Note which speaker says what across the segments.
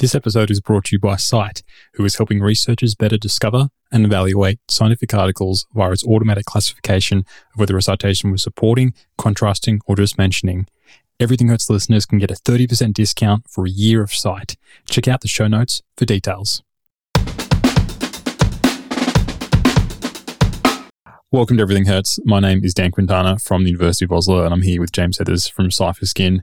Speaker 1: This episode is brought to you by Scite, who is helping researchers better discover and evaluate scientific articles via its automatic classification of whether a citation was supporting, contrasting, or just mentioning. Everything Hurts listeners can get a 30% discount for a year of Scite. Check out the show notes for details. Welcome to Everything Hurts. My name is Dan Quintana from the University of Oslo, and I'm here with James Heathers from Cipher Skin.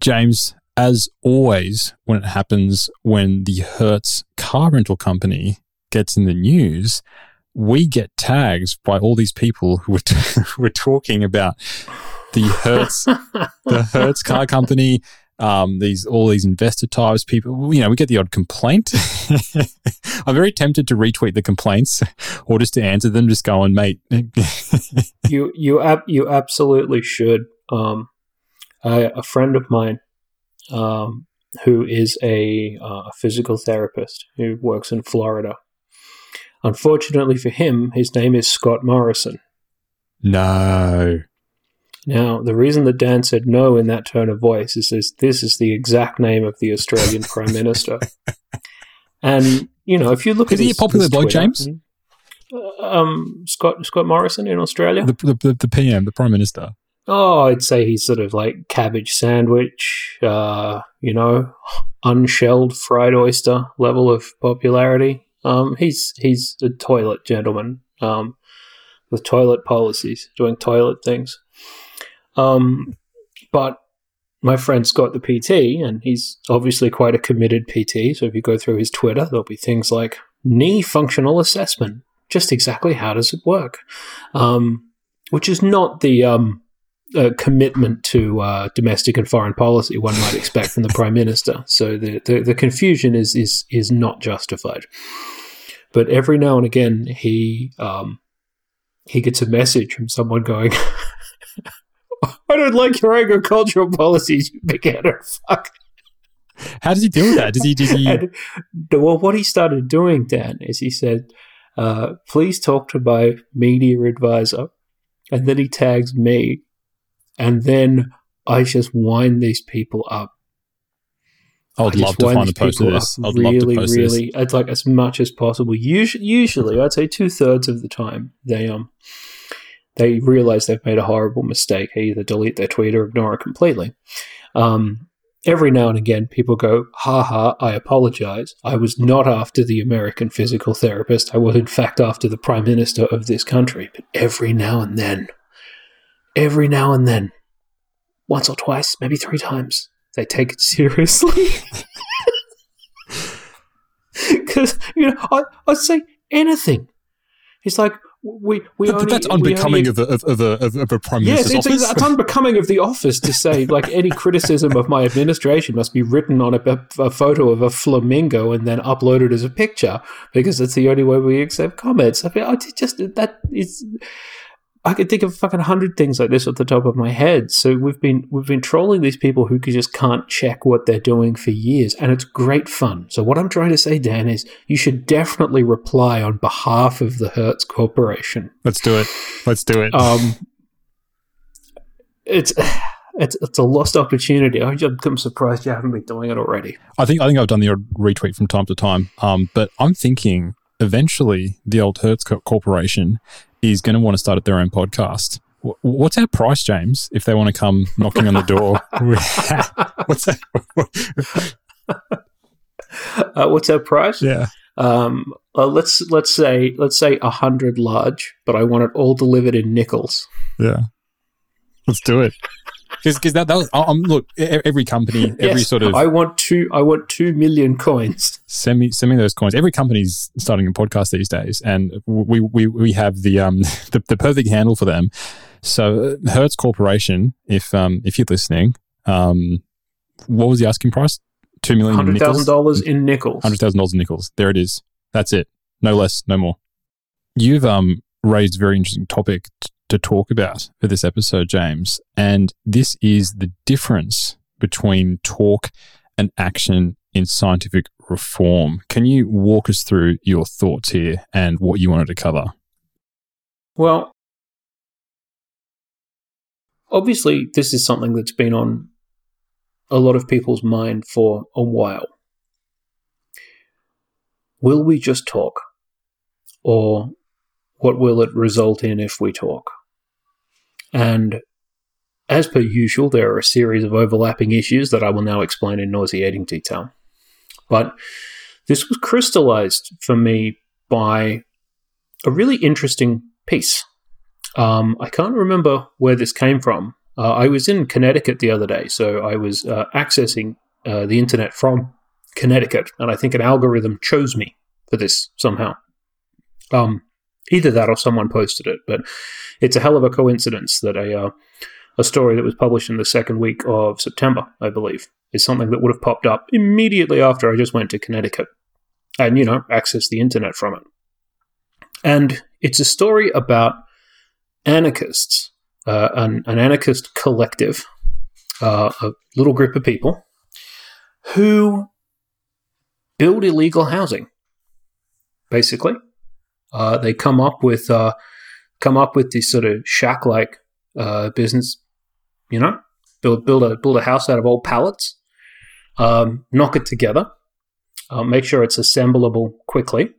Speaker 1: James, as always, when it happens when the Hertz car rental company gets in the news, we get tags by all these people who were, t- were talking about the Hertz, the Hertz car company, um, these all these investor types, people. You know, we get the odd complaint. I'm very tempted to retweet the complaints or just to answer them. Just going, mate.
Speaker 2: you you ab- you absolutely should. Um, I, a friend of mine um, who is a uh, physical therapist who works in Florida. Unfortunately for him, his name is Scott Morrison.
Speaker 1: No.
Speaker 2: Now, the reason that Dan said no in that tone of voice is this, this is the exact name of the Australian Prime Minister. And, you know, if you look
Speaker 1: is
Speaker 2: at
Speaker 1: he
Speaker 2: his,
Speaker 1: a popular
Speaker 2: his
Speaker 1: bloke,
Speaker 2: Twitter,
Speaker 1: James?
Speaker 2: Um, Scott Scott Morrison in Australia.
Speaker 1: The, the, the PM, the Prime Minister.
Speaker 2: Oh, I'd say he's sort of like cabbage sandwich, uh, you know, unshelled fried oyster level of popularity. Um, he's he's a toilet gentleman um, with toilet policies, doing toilet things. Um, but my friend's got the PT, and he's obviously quite a committed PT. So if you go through his Twitter, there'll be things like knee functional assessment. Just exactly how does it work? Um, which is not the um, uh, commitment to uh, domestic and foreign policy one might expect from the prime minister. So the, the, the confusion is is is not justified. But every now and again, he um, he gets a message from someone going, "I don't like your agricultural policies, you big header fuck."
Speaker 1: How does he deal with that? Does he? Does he?
Speaker 2: And, well, what he started doing, Dan, is he said, uh, "Please talk to my media advisor," and then he tags me and then I just wind these people up.
Speaker 1: I would
Speaker 2: I
Speaker 1: love to find a post of this. I'd
Speaker 2: really,
Speaker 1: love to post
Speaker 2: really,
Speaker 1: this.
Speaker 2: it's like as much as possible. Usually, usually, I'd say two thirds of the time they um they realize they've made a horrible mistake. They either delete their tweet or ignore it completely. Um, every now and again, people go, "Ha ha! I apologize. I was not after the American physical therapist. I was in fact after the prime minister of this country." But every now and then, every now and then, once or twice, maybe three times, they take it seriously. Because you know, I I'd say anything. It's like we we
Speaker 1: But
Speaker 2: only,
Speaker 1: that's unbecoming
Speaker 2: only,
Speaker 1: of a, of, a, of, of a prime
Speaker 2: Yes,
Speaker 1: minister's
Speaker 2: it's,
Speaker 1: office.
Speaker 2: it's unbecoming of the office to say like any criticism of my administration must be written on a, a photo of a flamingo and then uploaded as a picture because that's the only way we accept comments. I mean, I just that is. I could think of fucking hundred things like this at the top of my head. So we've been we've been trolling these people who just can't check what they're doing for years, and it's great fun. So what I'm trying to say, Dan, is you should definitely reply on behalf of the Hertz Corporation.
Speaker 1: Let's do it. Let's do it.
Speaker 2: Um, it's it's it's a lost opportunity. I'm, I'm surprised you haven't been doing it already.
Speaker 1: I think I think I've done the retweet from time to time. Um, but I'm thinking eventually the old Hertz Corporation is going to want to start at their own podcast. What's our price, James? If they want to come knocking on the door, what's that?
Speaker 2: Uh, what's our price?
Speaker 1: yeah,
Speaker 2: Um, uh, let's let's say let's say a hundred large, but I want it all delivered in nickels.
Speaker 1: yeah. Let's do it. Because that, that was, um, look, every company, every
Speaker 2: Yes,
Speaker 1: sort of
Speaker 2: I want two. I want two million coins.
Speaker 1: send me send me those coins. Every company's starting a podcast these days, and we we, we have the um the, the perfect handle for them. So uh, Hertz Corporation, if um if you're listening, um, what was the asking price? Two million
Speaker 2: Hundred thousand dollars in nickels.
Speaker 1: Hundred thousand dollars in nickels. There it is. That's it. No less, no more. You've um raised a very interesting topic to talk about for this episode, James, and this is the difference between talk and action in scientific reform. Can you walk us through your thoughts here and what you wanted to cover?
Speaker 2: Well, obviously, this is something that's been on a lot of people's mind for a while. will we just talk? Or what will it result in if we talk? And as per usual, there are a series of overlapping issues that I will now explain in nauseating detail. But this was crystallized for me by a really interesting piece. Um, I can't remember where this came from. Uh, I was in Connecticut the other day, so I was uh, accessing uh, the internet from Connecticut, and I think an algorithm chose me for this somehow. Um, either that or someone posted it, but it's a hell of a coincidence that a uh, a story that was published in the second week of September, I believe, is something that would have popped up immediately after I just went to Connecticut and you know accessed the internet from it. And it's a story about anarchists, uh, an, an anarchist collective, uh, a little group of people who build illegal housing. Basically, uh, they come up with uh, come up with this sort of shack-like uh, business. You know, build build a build a house out of old pallets, um, knock it together, uh, make sure it's assemblable quickly,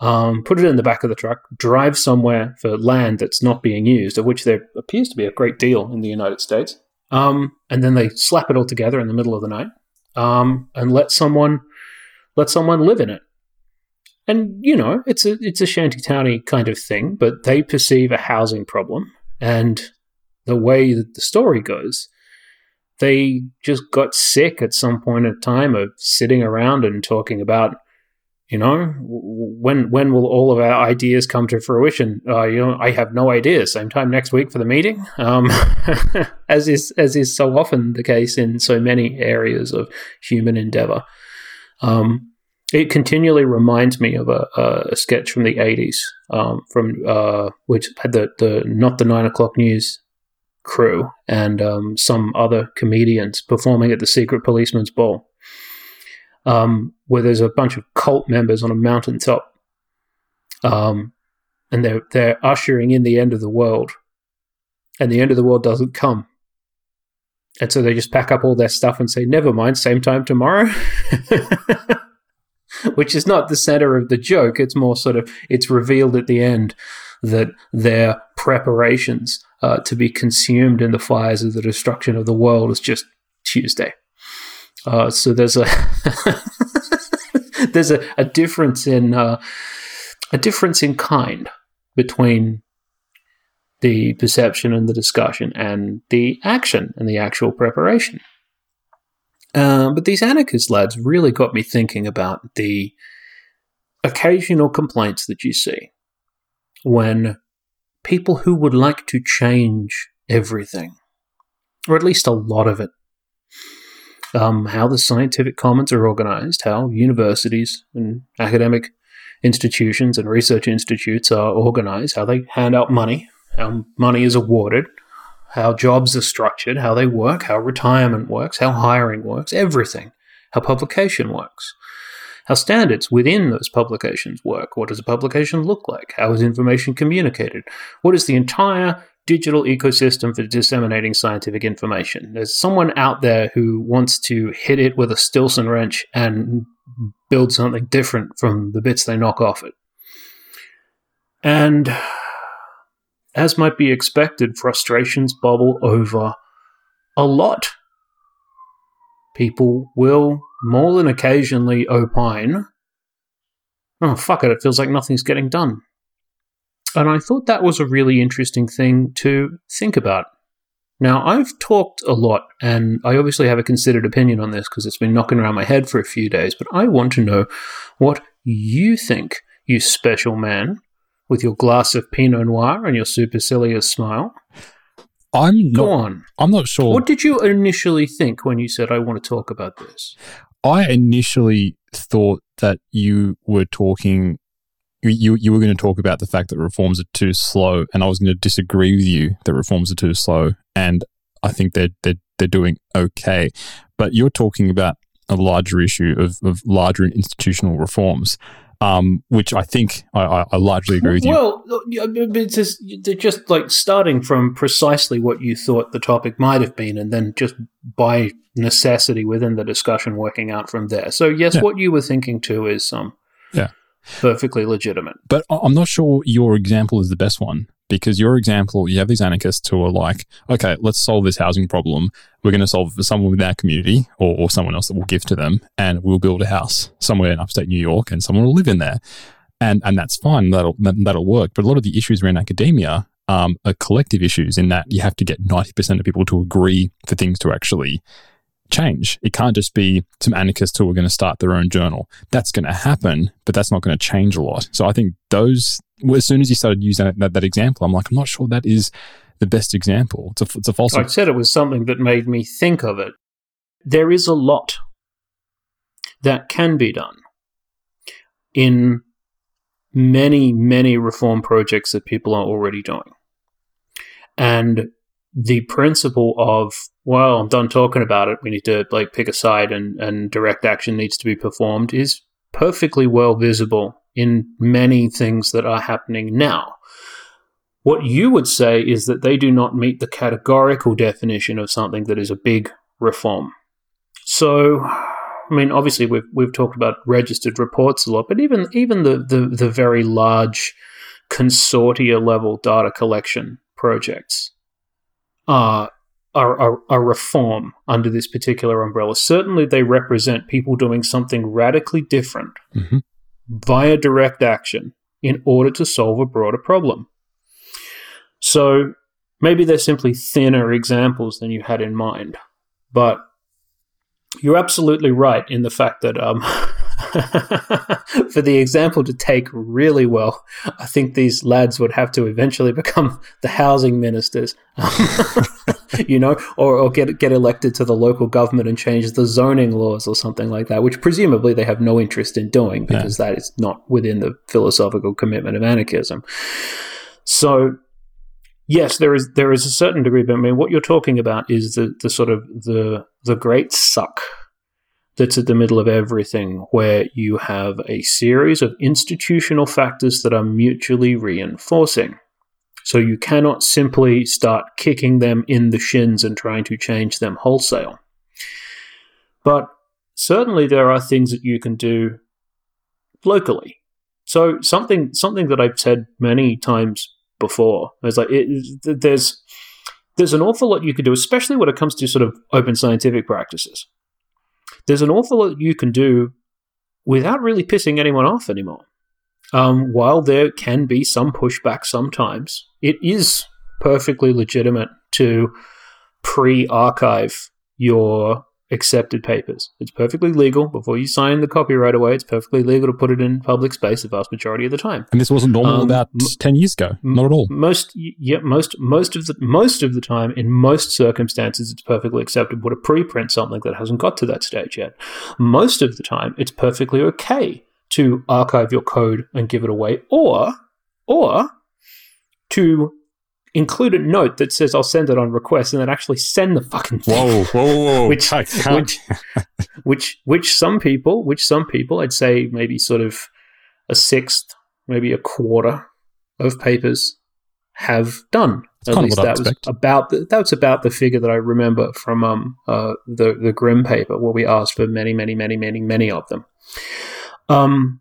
Speaker 2: um, put it in the back of the truck, drive somewhere for land that's not being used, of which there appears to be a great deal in the United States, um, and then they slap it all together in the middle of the night um, and let someone let someone live in it. And you know, it's a it's a shantytowny kind of thing, but they perceive a housing problem, and the way that the story goes, they just got sick at some point in time of sitting around and talking about, you know, when when will all of our ideas come to fruition? Uh, you know, I have no idea. Same time next week for the meeting, um, as is as is so often the case in so many areas of human endeavor. Um, it continually reminds me of a, a sketch from the 80s um, from uh, which had the, the not the nine o'clock news crew and um, some other comedians performing at the secret policeman's ball. Um, where there's a bunch of cult members on a mountaintop um, and they're, they're ushering in the end of the world and the end of the world doesn't come. And so they just pack up all their stuff and say never mind same time tomorrow which is not the center of the joke. It's more sort of it's revealed at the end that their preparations uh, to be consumed in the fires of the destruction of the world is just Tuesday. Uh, so there's a there's a, a, difference in uh, a difference in kind between the perception and the discussion and the action and the actual preparation. Um, but these anarchist lads really got me thinking about the occasional complaints that you see when people who would like to change everything, or at least a lot of it, um, how the scientific commons are organized, how universities and academic institutions and research institutes are organized, how they hand out money, how money is awarded, how jobs are structured, how they work, how retirement works, how hiring works, everything, how publication works, how standards within those publications work. What does a publication look like? How is information communicated? What is the entire digital ecosystem for disseminating scientific information? There's someone out there who wants to hit it with a Stilson wrench and build something different from the bits they knock off it. And as might be expected, frustrations bubble over a lot. People will more than occasionally opine, oh, fuck it, it feels like nothing's getting done. And I thought that was a really interesting thing to think about. Now, I've talked a lot, and I obviously have a considered opinion on this because it's been knocking around my head for a few days, but I want to know what you think, you special man, with your glass of Pinot Noir and your supercilious smile.
Speaker 1: I'm
Speaker 2: Go
Speaker 1: not,
Speaker 2: on.
Speaker 1: I'm not sure.
Speaker 2: What did you initially think when you said, I want to talk about this?
Speaker 1: I initially thought that you were talking, you, you were going to talk about the fact that reforms are too slow, and I was going to disagree with you that reforms are too slow, and I think they're, they're, they're doing okay. But you're talking about a larger issue of, of larger institutional reforms um, which I think I, I, largely agree with you.
Speaker 2: Well, it's just, they're just like starting from precisely what you thought the topic might have been, and then just by necessity within the discussion working out from there. So, yes, yeah. what you were thinking too is um,
Speaker 1: Yeah.
Speaker 2: Perfectly legitimate.
Speaker 1: But I'm not sure your example is the best one because your example, you have these anarchists who are like, okay, let's solve this housing problem. We're going to solve it for someone within our community or, or someone else that we'll give to them, and we'll build a house somewhere in upstate New York, and someone will live in there, and and that's fine. That'll that, that'll work. But a lot of the issues around academia um, are collective issues in that you have to get ninety percent of people to agree for things to actually change. It can't just be some anarchists who are going to start their own journal. That's going to happen, but that's not going to change a lot. So I think those, as soon as you started using that, that, that example, I'm like, I'm not sure that is the best example. It's a, it's a false.
Speaker 2: I said it was something that made me think of it. There is a lot that can be done in many, many reform projects that people are already doing. And the principle of, well, I'm done talking about it, we need to like pick a side and, and direct action needs to be performed is perfectly well visible in many things that are happening now. What you would say is that they do not meet the categorical definition of something that is a big reform. So, I mean, obviously we've we've talked about registered reports a lot, but even even the the, the very large consortia level data collection projects are, are, are a reform under this particular umbrella. Certainly, they represent people doing something radically different
Speaker 1: Mhm.
Speaker 2: via direct action in order to solve a broader problem. So maybe they're simply thinner examples than you had in mind, but you're absolutely right in the fact that um, for the example to take really well, I think these lads would have to eventually become the housing ministers, you know, or, or get get elected to the local government and change the zoning laws or something like that, which presumably they have no interest in doing because that is not within the philosophical commitment of anarchism. So yes, there is there is a certain degree, but I mean, what you're talking about is the the sort of the the great suck that's at the middle of everything, where you have a series of institutional factors that are mutually reinforcing. So you cannot simply start kicking them in the shins and trying to change them wholesale. But certainly there are things that you can do locally. So something something that I've said many times before is like it, there's there's an awful lot you can do, especially when it comes to sort of open scientific practices. There's an awful lot you can do without really pissing anyone off anymore. Um, while there can be some pushback sometimes, it is perfectly legitimate to pre archive your accepted papers. It's perfectly legal before you sign the copyright away. It's perfectly legal to put it in public space the vast majority of the time.
Speaker 1: And this wasn't normal
Speaker 2: Um,
Speaker 1: about
Speaker 2: m-
Speaker 1: 10 years ago. Not at all.
Speaker 2: Most yeah, most most of the most of the time, in most circumstances, it's perfectly acceptable to preprint something that hasn't got to that stage yet. Most of the time, it's perfectly okay to archive your code and give it away, or or to include a note that says I'll send it on request, and then actually send the fucking thing
Speaker 1: Whoa, whoa, whoa.
Speaker 2: Which- which- which which some people which some people I'd say maybe sort of a sixth, maybe a quarter of papers have done.
Speaker 1: Of what I'd
Speaker 2: that was about the, that was about the figure that I remember from um uh the the GRIM paper where we asked for many many many many many of them. Um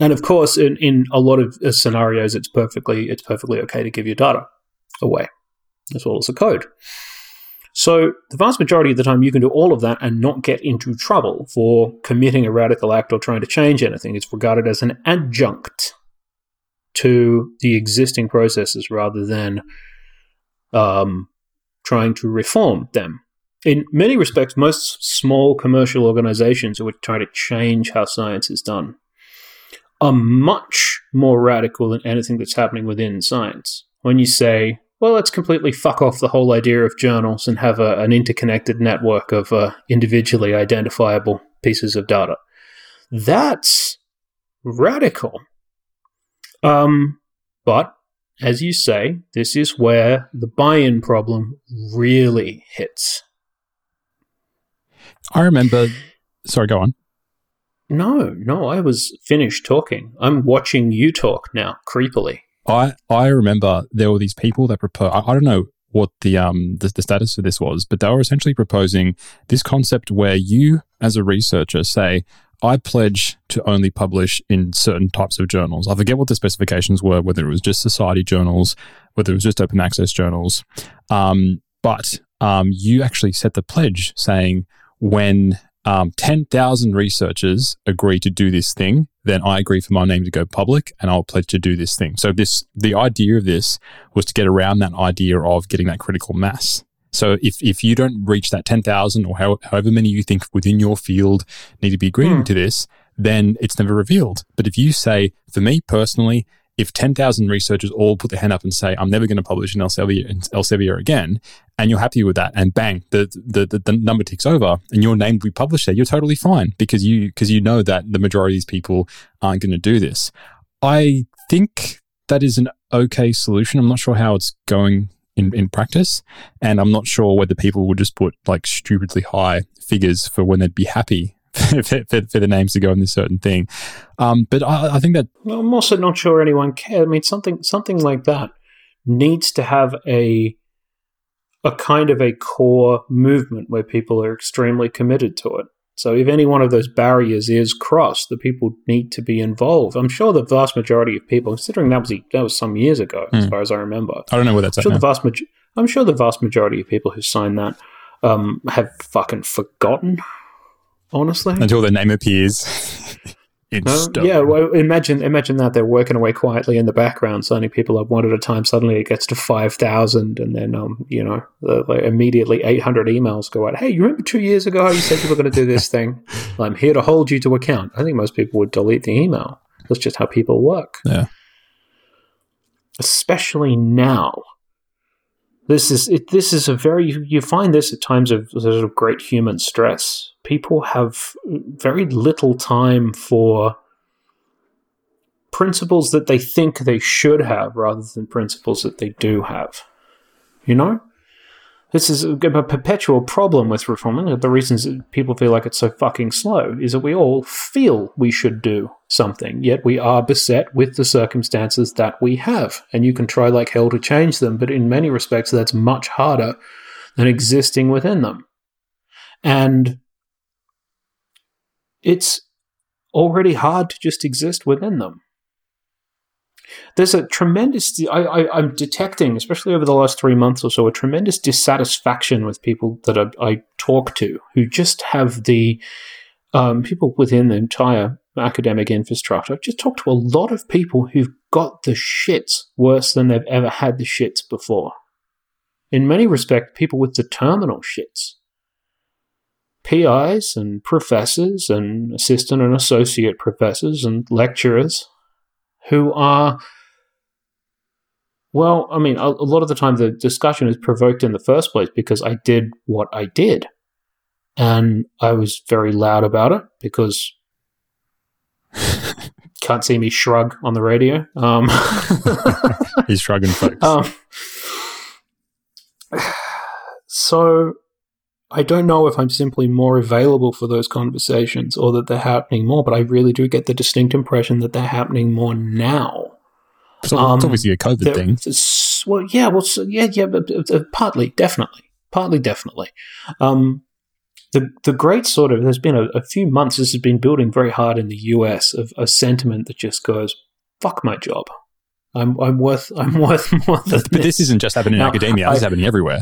Speaker 2: and of course in in a lot of uh, scenarios it's perfectly it's perfectly okay to give your data away as well as the code. So, the vast majority of the time, you can do all of that and not get into trouble for committing a radical act or trying to change anything. It's regarded as an adjunct to the existing processes rather than um, trying to reform them. In many respects, most small commercial organizations are trying to change how science is done are much more radical than anything that's happening within science. When you say, well, let's completely fuck off the whole idea of journals and have a, an interconnected network of uh, individually identifiable pieces of data. That's radical. Um, but as you say, this is where the buy in problem really hits.
Speaker 1: I remember. Sorry, go on.
Speaker 2: No, no, I was finished talking. I'm watching you talk now, creepily.
Speaker 1: I I remember there were these people that proposed. I, I don't know what the um the, the status of this was, but they were essentially proposing this concept where you, as a researcher, say, I pledge to only publish in certain types of journals. I forget what the specifications were, whether it was just society journals, whether it was just open access journals. Um, but um, you actually set the pledge saying when um, 10,000 researchers agree to do this thing, then I agree for my name to go public and I'll pledge to do this thing. So this the idea of this was to get around that idea of getting that critical mass. So if, if you don't reach that 10,000 or how, however many you think within your field need to be agreeing hmm. to this, then it's never revealed. But if you say, for me personally, if 10,000 researchers all put their hand up and say, I'm never going to publish in Elsevier, in Elsevier again, and you're happy with that, and bang, the, the, the, the, number ticks over and your name will be published there, you're totally fine because you, because you know that the majority of these people aren't going to do this. I think that is an okay solution. I'm not sure how it's going in, in practice. And I'm not sure whether people would just put like stupidly high figures for when they'd be happy for, for, for, the names to go in this certain thing. Um, but I, I, think that
Speaker 2: I'm also not sure anyone cares. I mean, something something like that needs to have a a kind of a core movement where people are extremely committed to it. So if any one of those barriers is crossed, the people need to be involved. I'm sure the vast majority of people, considering that was that was some years ago, mm. as hmm. far as I remember.
Speaker 1: I don't know where that's.
Speaker 2: I'm sure the vast ma- I'm sure the vast majority of people who signed that um, have fucking forgotten honestly.
Speaker 1: Until their name appears.
Speaker 2: yeah, well, imagine imagine that they're working away quietly in the background, signing people up one at a time. Suddenly, it gets to five thousand, and then um, you know, like immediately eight hundred emails go out. Hey, you remember two years ago how you said you were going to do this thing? I'm here to hold you to account. I think most people would delete the email. That's just how people work.
Speaker 1: Yeah.
Speaker 2: Especially now, this is it, this is a very you find this at times of sort of great human stress. People have very little time for principles that they think they should have rather than principles that they do have. You know? This is a, perpetual problem with reforming. The reasons people feel like it's so fucking slow is that we all feel we should do something, yet we are beset with the circumstances that we have. And you can try like hell to change them, but in many respects, that's much harder than existing within them. And it's already hard to just exist within them there's a tremendous I, am detecting especially over the last three months or so a tremendous dissatisfaction with people that I, I talk to who just have the um, people within the entire academic infrastructure i've just talked to a lot of people who've got the shits worse than they've ever had the shits before. In many respects people with the terminal shits. PIs and professors and assistant and associate professors and lecturers who are well, I mean, a, a, lot of the time the discussion is provoked in the first place because I did what I did. And I was very loud about it because can't see me shrug on the radio. Um,
Speaker 1: He's shrugging, folks. Um,
Speaker 2: so I don't know if I'm simply more available for those conversations or that they're happening more, but I really do get the distinct impression that they're happening more now.
Speaker 1: So um, it's obviously a COVID thing.
Speaker 2: Well, yeah, well, so, yeah, yeah, but uh, partly, definitely, partly, definitely. Um, the the great sort of there's been a, a, few months. This has been building very hard in the US of a sentiment that just goes, "Fuck my job." I'm I'm worth I'm worth more than.
Speaker 1: But this, this isn't just happening in academia. This is happening everywhere.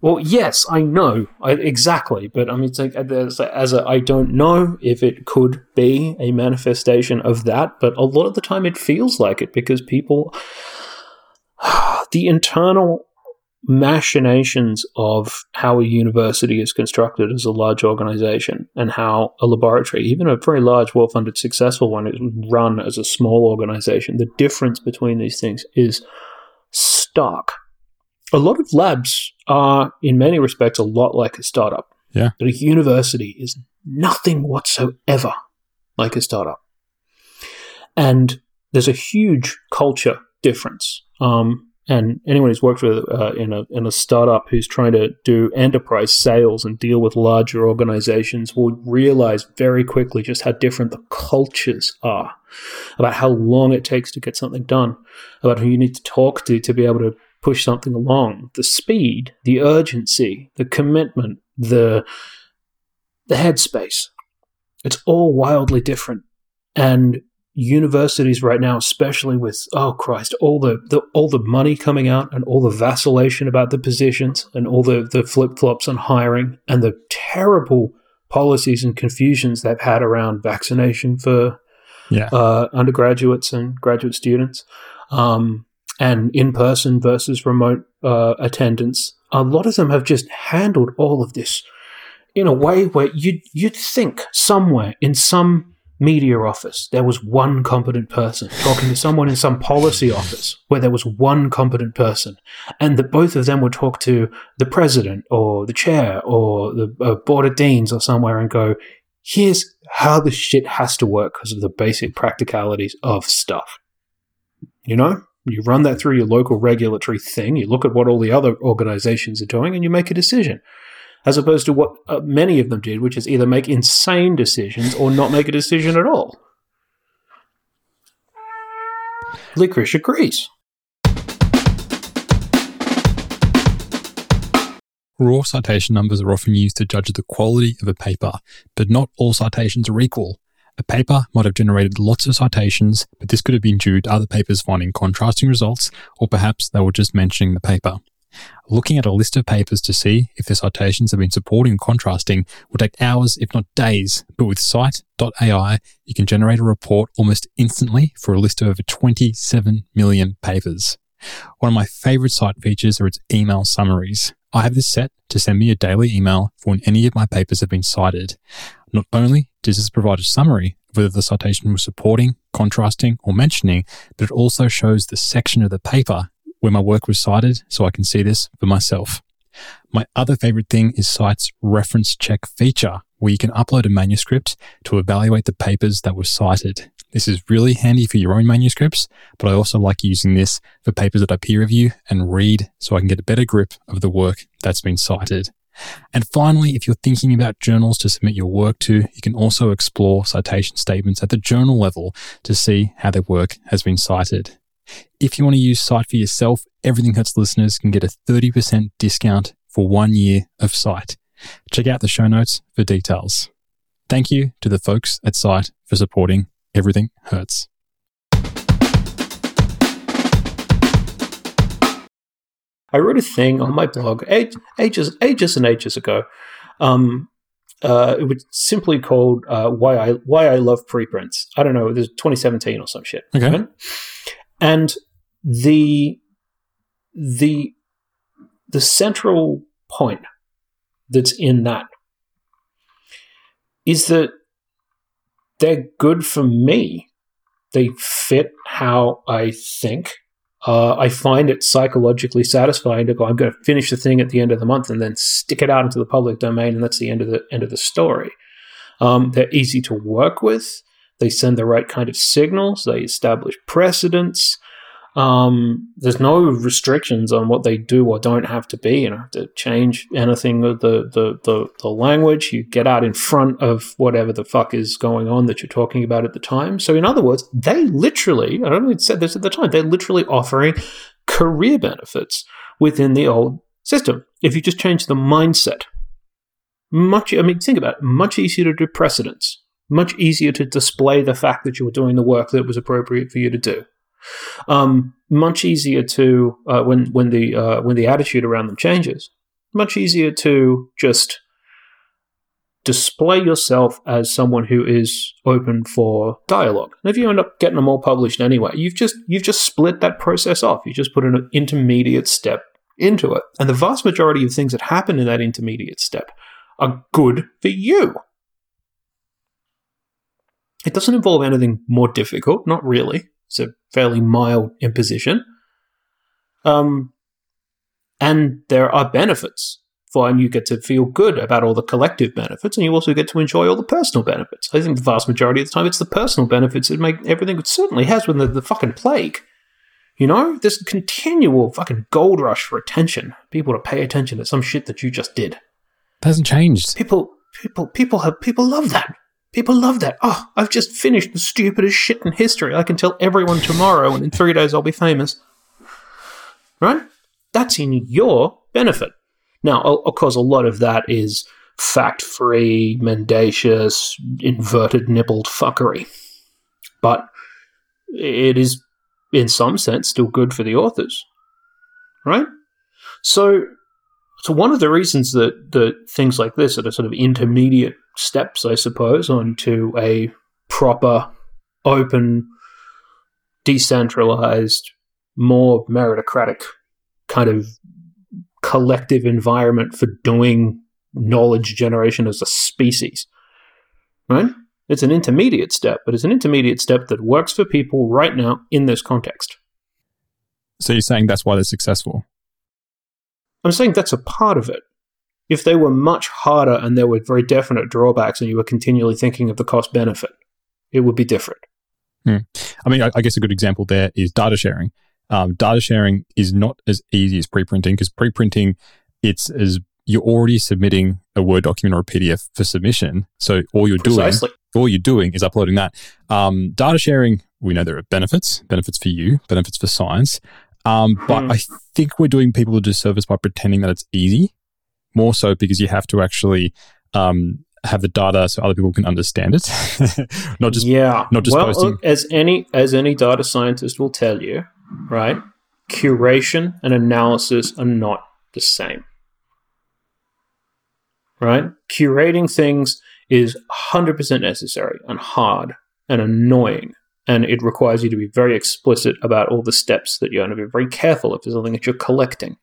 Speaker 2: Well, yes, I know I, exactly, but I mean, it's like uh, as, as a, I don't know if it could be a manifestation of that, but a lot of the time it feels like it because people, the internal machinations of how a university is constructed as a large organization and how a laboratory, even a very large, well funded, successful one, is run as a small organization. The difference between these things is stark a lot of labs are, in many respects, a lot like a startup.
Speaker 1: Yeah.
Speaker 2: But a university is nothing whatsoever like a startup. And there's a huge culture difference. Um, and anyone who's worked with uh, in a in a startup who's trying to do enterprise sales and deal with larger organizations will realize very quickly just how different the cultures are, about how long it takes to get something done, about who you need to talk to to be able to push something along. The speed, the urgency, the commitment, the the headspace It's all wildly different. And universities right now, especially with oh Christ, all the, the all the money coming out and all the vacillation about the positions and all the, the flip flops on hiring and the terrible policies and confusions they've had around vaccination for
Speaker 1: Yeah.
Speaker 2: uh, undergraduates and graduate students, um, and in person versus remote uh, attendance. A lot of them have just handled all of this in a way where you'd, you'd think somewhere in some media office there was one competent person talking to someone in some policy office where there was one competent person and that both of them would talk to the president or the chair or the uh, board of deans or somewhere and go here's how the shit has to work because of the basic practicalities of stuff. You know, you run that through your local regulatory thing, you look at what all the other organizations are doing, and you make a decision. As opposed to what uh, many of them did, which is either make insane decisions or not make a decision at all. Licorice agrees.
Speaker 1: Raw citation numbers are often used to judge the quality of a paper, but not all citations are equal. A paper might have generated lots of citations, but this could have been due to other papers finding contrasting results, or perhaps they were just mentioning the paper. Looking at a list of papers to see if the citations have been supporting or contrasting will take hours, if not days, but with Scite.ai, you can generate a report almost instantly for a list of over 27 million papers. One of my favorite Scite features are its email summaries. I have this set to send me a daily email for when any of my papers have been cited. Not only does this provide a summary of whether the citation was supporting, contrasting, or mentioning, but it also shows the section of the paper where my work was cited so I can see this for myself. My other favorite thing is Scite's reference check feature, where you can upload a manuscript to evaluate the papers that were cited. This is really handy for your own manuscripts, but I also like using this for papers that I peer review and read so I can get a better grip of the work that's been cited. And finally, if you're thinking about journals to submit your work to, you can also explore citation statements at the journal level to see how their work has been cited. If you want to use Scite for yourself, Everything Hurts listeners can get a 30% discount for one year of Scite. Check out the show notes for details. Thank you to the folks at Scite for supporting Everything Hurts.
Speaker 2: I wrote a thing on my blog ages, ages and ages ago. Um, uh, it was simply called uh, "Why I Why I Love Preprints." I don't know, it was 2017 or some shit.
Speaker 1: Okay.
Speaker 2: right? And the the the central point that's in that is that they're good for me. They fit how I think. Uh, I find it psychologically satisfying to go. I'm going to finish the thing at the end of the month and then stick it out into the public domain, and that's the end of the end of the story. Um, they're easy to work with. They send the right kind of signals. They establish precedents. Um, there's no restrictions on what they do or don't have to be. You don't have to change anything with the, the, the, the language. You get out in front of whatever the fuck is going on that you're talking about at the time. So, in other words, they literally, I don't know if said this at the time, they're literally offering career benefits within the old system. If you just change the mindset, much, I mean, think about it, much easier to do precedents, much easier to display the fact that you were doing the work that was appropriate for you to do. Um, much easier to uh, when when the uh, when the attitude around them changes. Much easier to just display yourself as someone who is open for dialogue. And if you end up getting them all published anyway, you've just you've just split that process off. You just put an intermediate step into it, and the vast majority of things that happen in that intermediate step are good for you. It doesn't involve anything more difficult, not really. It's a fairly mild imposition. Um, and there are benefits for, and you get to feel good about all the collective benefits, and you also get to enjoy all the personal benefits. I think the vast majority of the time, it's the personal benefits that make everything it certainly has with the, the fucking plague. You know, this continual fucking gold rush for attention, people to pay attention to some shit that you just did.
Speaker 1: That hasn't changed.
Speaker 2: People, people, people have people love that. People love that. Oh, I've just finished the stupidest shit in history. I can tell everyone tomorrow, and in three days I'll be famous. Right? That's in your benefit. Now, of course, a lot of that is fact free, mendacious, inverted nippled fuckery. But it is, in some sense, still good for the authors. Right? So, so one of the reasons that, that things like this are the sort of intermediate steps, I suppose, onto a proper, open, decentralized, more meritocratic kind of collective environment for doing knowledge generation as a species. Right? It's an intermediate step, but it's an intermediate step that works for people right now in this context.
Speaker 1: So you're saying that's why they're successful?
Speaker 2: I'm saying that's a part of it. If they were much harder and there were very definite drawbacks and you were continually thinking of the cost benefit, it would be different.
Speaker 1: Hmm. I mean, I, I, guess a good example there is data sharing. Um, data sharing is not as easy as pre-printing because pre-printing, it's as you're already submitting a Word document or a PDF for submission. So all you're Precisely. doing, all you're doing is uploading that. Um, data sharing, we know there are benefits, benefits for you, benefits for science. Um, but mm. I think we're doing people a disservice by pretending that it's easy. More so because you have to actually um, have the data so other people can understand it, not just yeah, not just
Speaker 2: well,
Speaker 1: posting.
Speaker 2: As any as any data scientist will tell you, right? Curation and analysis are not the same. Right? Curating things is 100% necessary and hard and annoying and it requires you to be very explicit about all the steps that you're going to be very careful if there's something that you're collecting.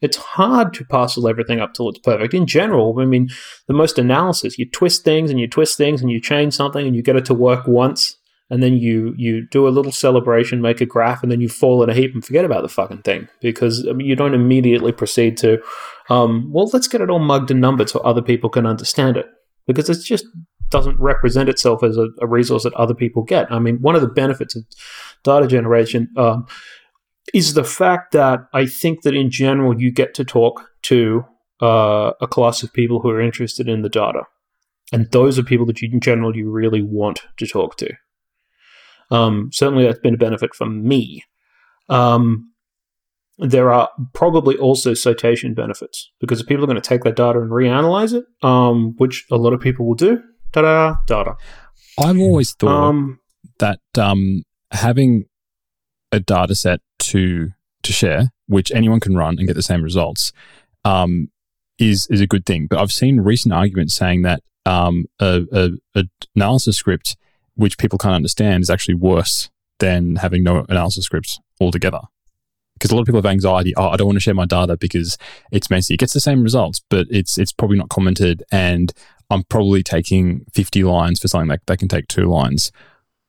Speaker 2: It's hard to parcel everything up till it's perfect. In general, I mean, the most analysis, you twist things and you twist things and you change something and you get it to work once, and then you you do a little celebration, make a graph, and then you fall in a heap and forget about the fucking thing because I mean, you don't immediately proceed to, um, well, let's get it all mugged and numbered so other people can understand it because it's just doesn't represent itself as a, a, resource that other people get. I mean, one of the benefits of data generation um, is the fact that I think that in general you get to talk to uh, a class of people who are interested in the data, and those are people that you in general you really want to talk to. Um, certainly, that's been a benefit for me. Um, there are probably also citation benefits because if people are going to take that data and reanalyze it, um, which a lot of people will do, Ta-da, data.
Speaker 1: I've always thought um, that um, having a data set to to share, which anyone can run and get the same results, um, is is a good thing. But I've seen recent arguments saying that um, a, a, a, analysis script which people can't understand is actually worse than having no analysis scripts altogether. Because a lot of people have anxiety. Oh, I don't want to share my data because it's messy. It gets the same results, but it's it's probably not commented, and I'm probably taking 50 lines for something that they can take two lines.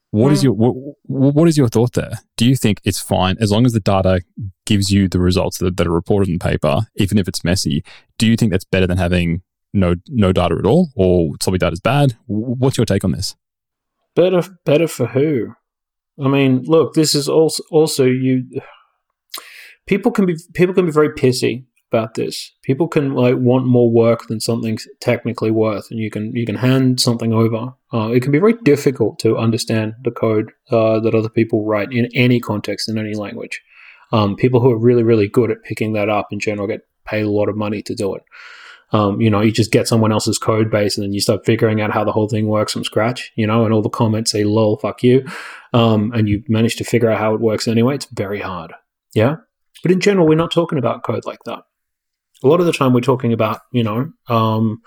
Speaker 1: What mm. is your what, what is your thought there? Do you think it's fine as long as the data gives you the results that, that are reported in the paper, even if it's messy? Do you think that's better than having no no data at all, or sloppy data is bad? What's your take on this?
Speaker 2: Better better for who? I mean, look, this is also also you. People can be people can be very pissy about this. People can like want more work than something's technically worth, and you can you can hand something over. Uh, it can be very difficult to understand the code uh, that other people write in any context in any language. Um, people who are really really good at picking that up in general get paid a lot of money to do it. Um, you know, you just get someone else's code base and then you start figuring out how the whole thing works from scratch, you know, and all the comments say, lol, fuck you. Um, and you manage to figure out how it works anyway. It's very hard. Yeah. But in general, we're not talking about code like that a lot of the time we're talking about, you know, um,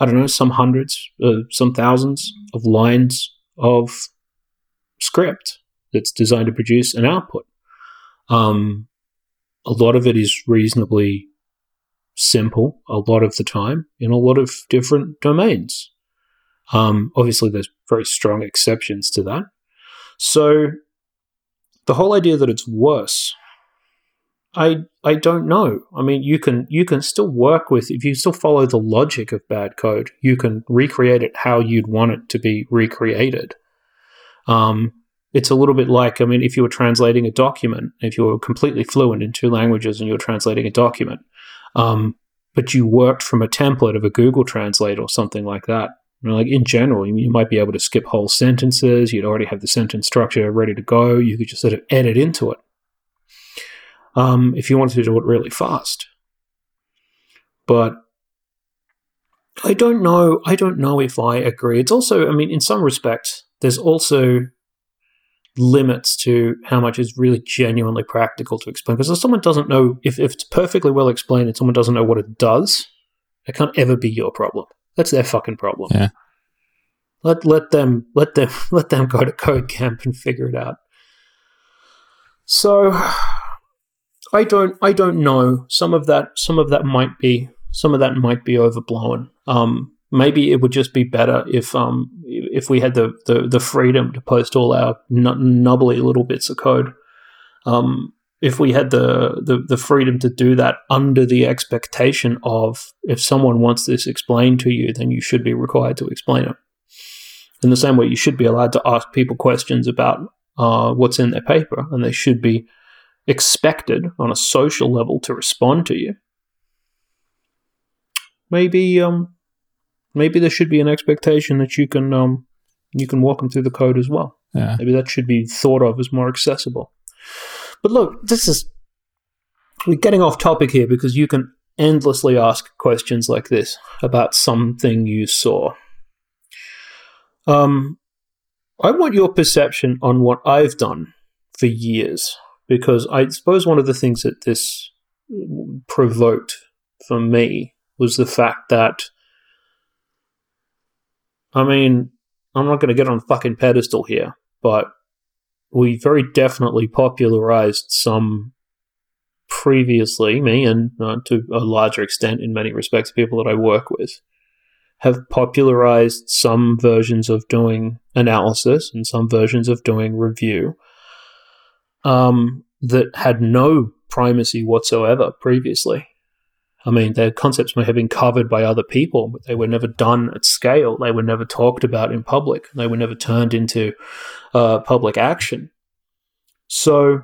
Speaker 2: I don't know, some hundreds, uh, some thousands of lines of script that's designed to produce an output. Um, a lot of it is reasonably simple a lot of the time in a lot of different domains. Um, obviously, there's very strong exceptions to that. So, the whole idea that it's worse I I don't know. I mean, you can you can still work with if you still follow the logic of bad code, you can recreate it how you'd want it to be recreated. Um, it's a little bit like I mean, if you were translating a document, if you were completely fluent in two languages and you were translating a document, um, but you worked from a template of a Google Translate or something like that. You know, like in general, you, you might be able to skip whole sentences. You'd already have the sentence structure ready to go. You could just sort of edit into it um, if you wanted to do it really fast. But I don't know. I don't know if I agree. It's also, I mean, in some respects, there's also limits to how much is really genuinely practical to explain. Because if someone doesn't know, if, if it's perfectly well explained and someone doesn't know what it does, it can't ever be your problem. That's their fucking problem.
Speaker 1: Yeah.
Speaker 2: Let let them let them let them go to code camp and figure it out. So I don't I don't know. Some of that some of that might be some of that might be overblown. Um, maybe it would just be better if um if we had the the, the freedom to post all our n- nubbly little bits of code. Um, if we had the, the the freedom to do that under the expectation of if someone wants this explained to you, then you should be required to explain it. In the same way, you should be allowed to ask people questions about uh, what's in their paper, and they should be expected on a social level to respond to you. Maybe um, maybe there should be an expectation that you can um, you can walk them through the code as well.
Speaker 1: Yeah.
Speaker 2: Maybe that should be thought of as more accessible. But look, this is we're getting off topic here because you can endlessly ask questions like this about something you saw. Um, I want your perception on what I've done for years because I suppose one of the things that this provoked for me was the fact that, I mean, I'm not going to get on a fucking pedestal here, but we very definitely popularized some previously, me and uh, to a larger extent, in many respects, people that I work with, have popularized some versions of doing analysis and some versions of doing review um, that had no primacy whatsoever previously. I mean, their concepts may have been covered by other people, but they were never done at scale. They were never talked about in public. They were never turned into uh, public action. So,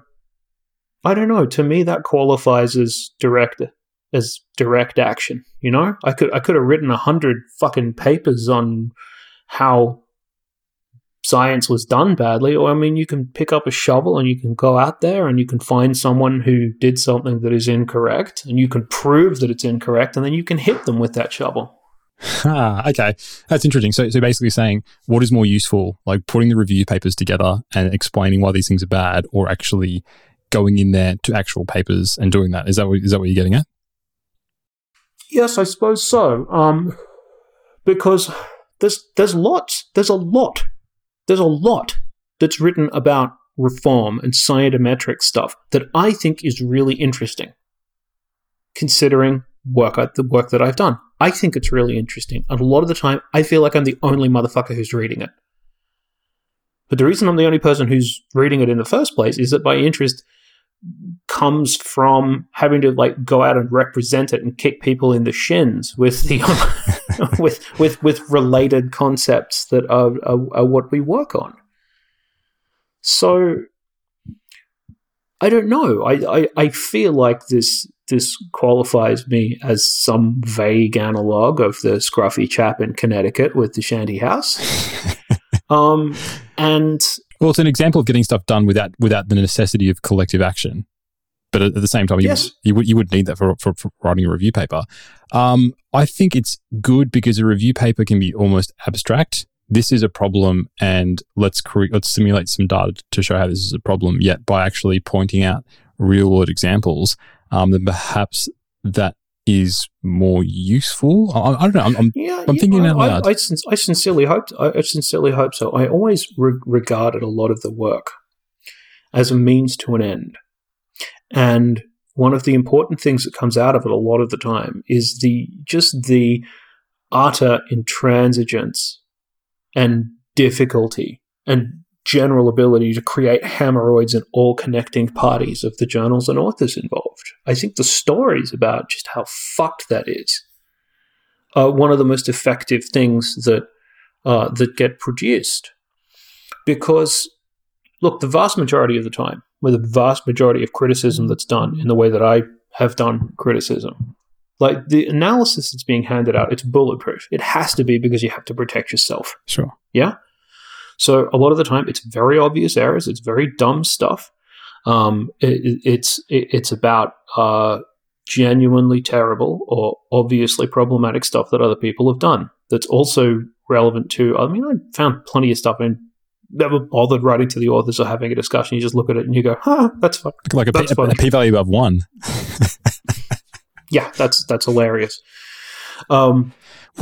Speaker 2: I don't know. To me, that qualifies as direct as direct action. You know, I could I could have written a hundred fucking papers on how science was done badly, or I mean, you can pick up a shovel and you can go out there and you can find someone who did something that is incorrect, and you can prove that it's incorrect, and then you can hit them with that shovel.
Speaker 1: Ah, okay, that's interesting. So, so basically, saying what is more useful, like putting the review papers together and explaining why these things are bad, or actually going in there to actual papers and doing that. Is that what, is that what you're getting at?
Speaker 2: Yes, I suppose so. Um, because there's there's lots, there's a lot there's a lot that's written about reform and scientometric stuff that I think is really interesting, considering work the work that I've done. I think it's really interesting, and a lot of the time, I feel like I'm the only motherfucker who's reading it. But the reason I'm the only person who's reading it in the first place is that my interest comes from having to like go out and represent it and kick people in the shins with the with with with related concepts that are, are, are what we work on. So I don't know. I, I, I feel like this this qualifies me as some vague analog of the scruffy chap in Connecticut with the shanty house. um, and
Speaker 1: well, it's an example of getting stuff done without without the necessity of collective action. But at, the same time, you,
Speaker 2: yes.
Speaker 1: you would you would need that for, for, for writing a review paper. Um, I think it's good because a review paper can be almost abstract. This is a problem, and let's cre- let's simulate some data to show how this is a problem. Yet by actually pointing out real world examples, um, then perhaps that is more useful. I, I don't know. I'm, I'm,
Speaker 2: yeah,
Speaker 1: I'm thinking out loud.
Speaker 2: I, I, I sincerely hope. I sincerely hope so. I always re- regarded a lot of the work as a means to an end, and one of the important things that comes out of it a lot of the time is the just the utter intransigence and difficulty and general ability to create hemorrhoids in all connecting parties of the journals and authors involved. I think the stories about just how fucked that is are one of the most effective things that uh, that get produced. Because, look, the vast majority of the time, with the vast majority of criticism that's done in the way that I have done criticism, like the analysis that's being handed out, it's bulletproof. It has to be because you have to protect yourself.
Speaker 1: Sure.
Speaker 2: Yeah. So a lot of the time, it's very obvious errors. It's very dumb stuff. Um, it, it's it, it's about uh, genuinely terrible or obviously problematic stuff that other people have done. That's also relevant to. I mean, I found plenty of stuff and never bothered writing to the authors or having a discussion. You just look at it and you go, "Huh, that's fun."
Speaker 1: Like a,
Speaker 2: That's
Speaker 1: p- a p-value above one.
Speaker 2: Yeah, that's that's hilarious. Um,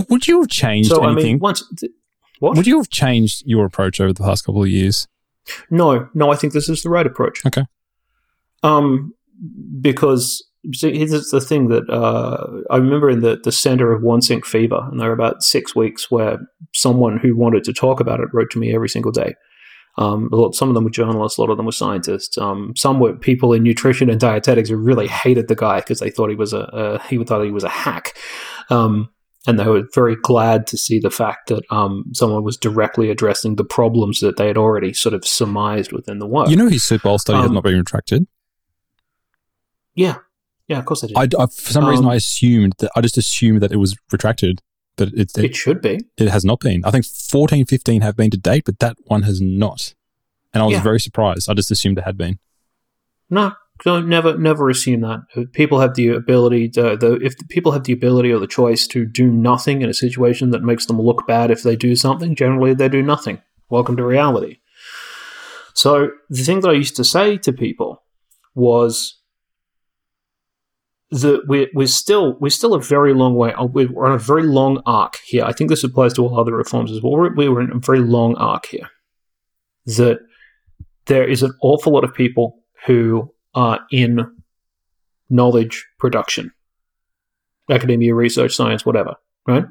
Speaker 1: Would you have changed
Speaker 2: so I
Speaker 1: anything?
Speaker 2: mean, once th- what?
Speaker 1: Would you have changed your approach over the past couple of years?
Speaker 2: No, no, I think this is the right approach.
Speaker 1: Okay.
Speaker 2: Um, because see, here's the thing that uh, I remember in the the center of Wansink Fever, and there were about six weeks where someone who wanted to talk about it wrote to me every single day. Um, a lot, some of them were journalists, a lot of them were scientists. Um, some were people in nutrition and dietetics who really hated the guy because they thought he was a, a he thought he was a hack. Um, and they were very glad to see the fact that um, someone was directly addressing the problems that they had already sort of surmised within the work.
Speaker 1: You know his Super Bowl study has
Speaker 2: Um,
Speaker 1: not been retracted.
Speaker 2: yeah, yeah, of course they did.
Speaker 1: I, I- for some reason,
Speaker 2: um,
Speaker 1: I assumed that I just assumed that it was retracted, but it, it,
Speaker 2: it should be.
Speaker 1: it has not been. I think 14, 15 have been to date, but that one has not. And I was
Speaker 2: Yeah.
Speaker 1: very surprised. I just assumed it had been.
Speaker 2: No, don't never never assume that. People have the ability to, the if the people have the ability or the choice to do nothing in a situation that makes them look bad if they do something. Generally, they do nothing. Welcome to reality. So the thing that I used to say to people was that we're, we're still we're still a very long way. uh, We're on a very long arc here. I think this applies to all other reforms as well. We're, we're in a very long arc here. That there is an awful lot of people who are in knowledge production, academia, research, science, whatever, right?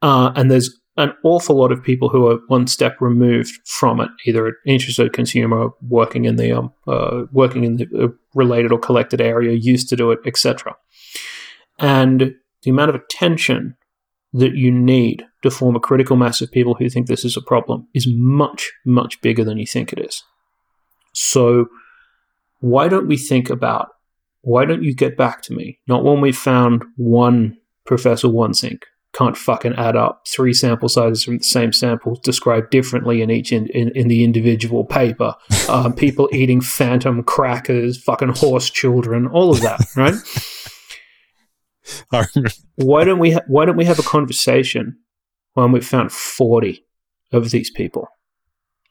Speaker 2: Uh, and there's an awful lot of people who are one step removed from it, either an interested consumer working in the um, uh, working in the uh, related or collected area, used to do it, etc. And the amount of attention that you need to form a critical mass of people who think this is a problem is much, much bigger than you think it is. So, why don't we think about why don't you get back to me? Not when we've found one Professor Wansink can't fucking add up. Three sample sizes from the same sample described differently in each in, in, in the individual paper. Um, people eating phantom crackers, fucking horse children, all of that, right? Why don't we ha- why don't we have a conversation when we've found 40 of these people?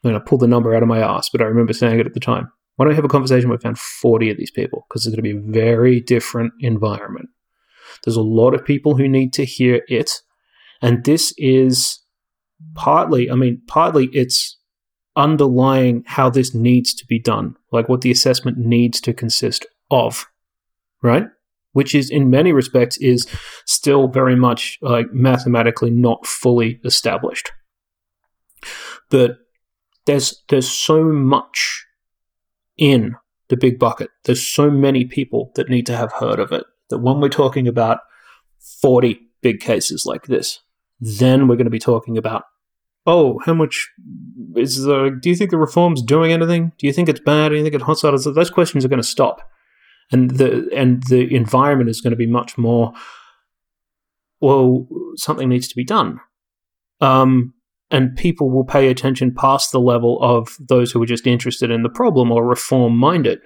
Speaker 2: I'm going to pull the number out of my ass but i remember saying it at the time. Why don't we have a conversation we found 40 of these people? Because it's going to be a very different environment there's a lot of people who need to hear it and this is partly i mean partly it's underlying how this needs to be done like what the assessment needs to consist of right which is in many respects is still very much like mathematically not fully established. But there's there's so much in the big bucket. There's so many people that need to have heard of it that when we're talking about 40 big cases like this, then we're going to be talking about oh, how much is the do you think the reform's doing anything? Do you think it's bad? Do you think it's hot side? Those questions are going to stop and the and the environment is going to be much more well something needs to be done um, and people will pay attention past the level of those who are just interested in the problem or reform minded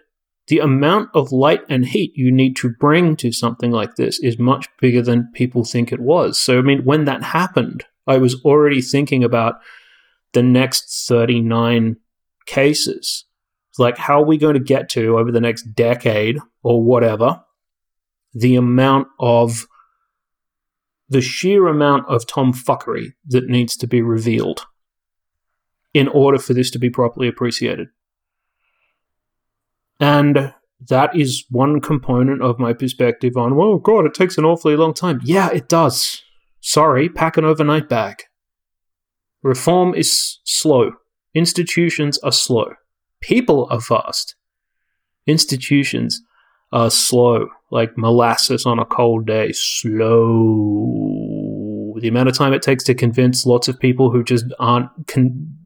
Speaker 2: the amount of light and heat you need to bring to something like this is much bigger than people think it was. So i mean when that happened i was already thinking about the next 39 cases. Like how are we going to get to over the next decade or whatever the amount of the sheer amount of tomfuckery that needs to be revealed in order for this to be properly appreciated and that is one component of my perspective on well god it takes an awfully long time yeah it does sorry pack an overnight bag reform is slow institutions are slow people are fast. Institutions are slow, like molasses on a cold day. Slow. The amount of time it takes to convince lots of people who just aren't con-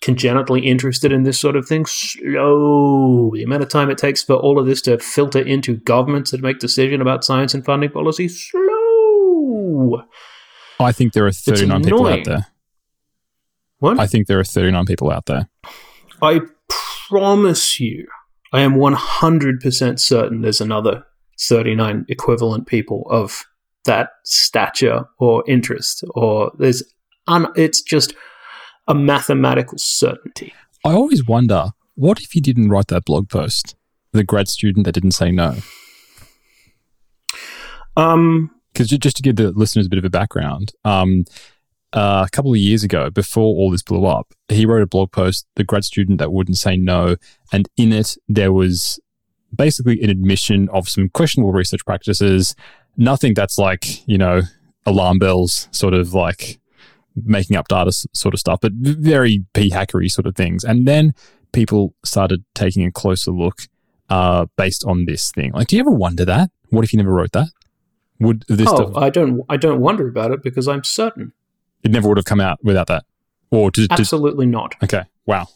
Speaker 2: congenitally interested in this sort of thing. Slow. The amount of time it takes for all of this to filter into governments that make decision about science and funding policy. Slow.
Speaker 1: I think there are 39 people out there.
Speaker 2: What?
Speaker 1: I think there are 39 people out there.
Speaker 2: I promise you, I am 100% certain there's another 39 equivalent people of that stature or interest, or there's un- it's just a mathematical certainty.
Speaker 1: I always wonder what if you didn't write that blog post? The grad student that didn't say no.
Speaker 2: Um,
Speaker 1: Because just to give the listeners a bit of a background, um, uh, a couple of years ago, before all this blew up, he wrote a blog post, The Grad Student That Wouldn't Say No. And in it, there was basically an admission of some questionable research practices, nothing that's like, you know, alarm bells, sort of like making up data sort of stuff, but very p hackery sort of things. And then people started taking a closer look uh, based on this thing. Like, do you ever wonder that? What if you never wrote that? Would this
Speaker 2: oh,
Speaker 1: stuff,
Speaker 2: I don't, I don't wonder about it because I'm certain.
Speaker 1: it never would have come out without that? Or did, did
Speaker 2: Absolutely not.
Speaker 1: okay, wow.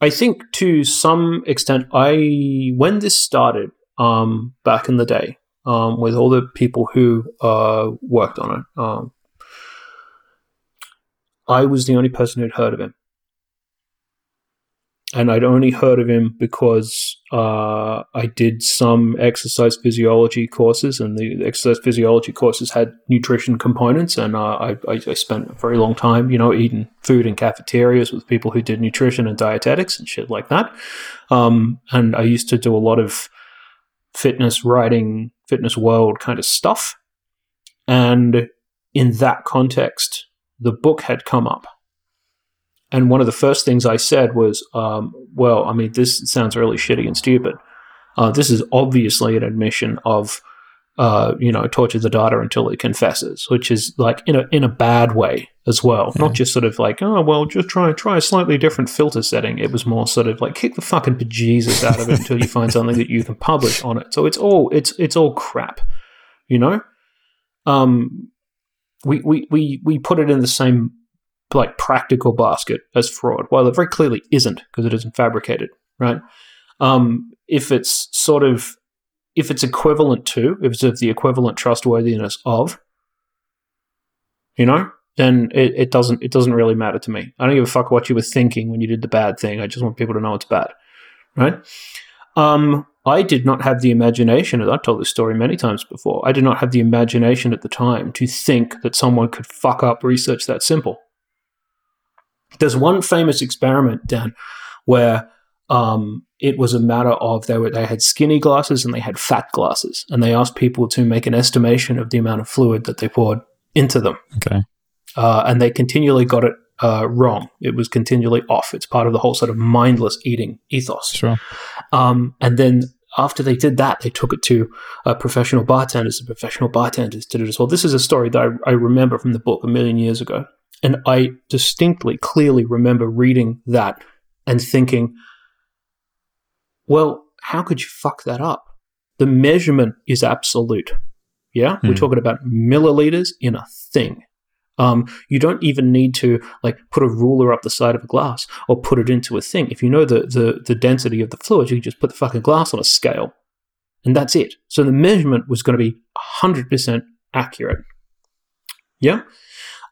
Speaker 2: I think to some extent, I when this started um, back in the day um, with all the people who uh, worked on it, um, I was the only person who'd heard of him, and I'd only heard of him because uh, I did some exercise physiology courses, and the exercise physiology courses had nutrition components, and uh, I, I, I spent a very long time, you know, eating food in cafeterias with people who did nutrition and dietetics and shit like that. Um, and I used to do a lot of fitness writing, fitness world kind of stuff, and in that context, the book had come up. And one of the first things I said was, um, well, I mean, this sounds really shitty and stupid. Uh, this is obviously an admission of, uh, you know, torture the data until it confesses, which is like in a in a bad way as well. Not just sort of like, oh well, just try try a slightly different filter setting. It was more sort of like kick the fucking bejesus out of it until you find something that you can publish on it. So it's all it's it's all crap, you know. Um, we we we we put it in the same like practical basket as fraud, while it very clearly isn't because it isn't fabricated, right? Um, if it's sort of if it's equivalent to, if it's of the equivalent trustworthiness of, you know, then it, it doesn't it doesn't really matter to me. I don't give a fuck what you were thinking when you did the bad thing. I just want people to know it's bad, right? Um, I did not have the imagination, and I've told this story many times before. I did not have the imagination at the time to think that someone could fuck up research that simple. There's one famous experiment, Dan, where um, it was a matter of they were they had skinny glasses and they had fat glasses, and they asked people to make an estimation of the amount of fluid that they poured into them,
Speaker 1: Okay.
Speaker 2: uh, and they continually got it uh, wrong. It was continually off. It's part of the whole sort of mindless eating ethos.
Speaker 1: Sure.
Speaker 2: Um, and then after they did that, they took it to uh, professional bartenders, and professional bartenders did it as well. This is a story that I, I remember from the book a million years ago. And I distinctly, clearly remember reading that and thinking, well, how could you fuck that up? The measurement is absolute. Yeah? We're
Speaker 1: Hmm.
Speaker 2: talking about milliliters in a thing. Um, you don't even need to like put a ruler up the side of a glass or put it into a thing. If you know the, the, the density of the fluid, you can just put the fucking glass on a scale. And that's it. So the measurement was going to be 100% accurate. Yeah?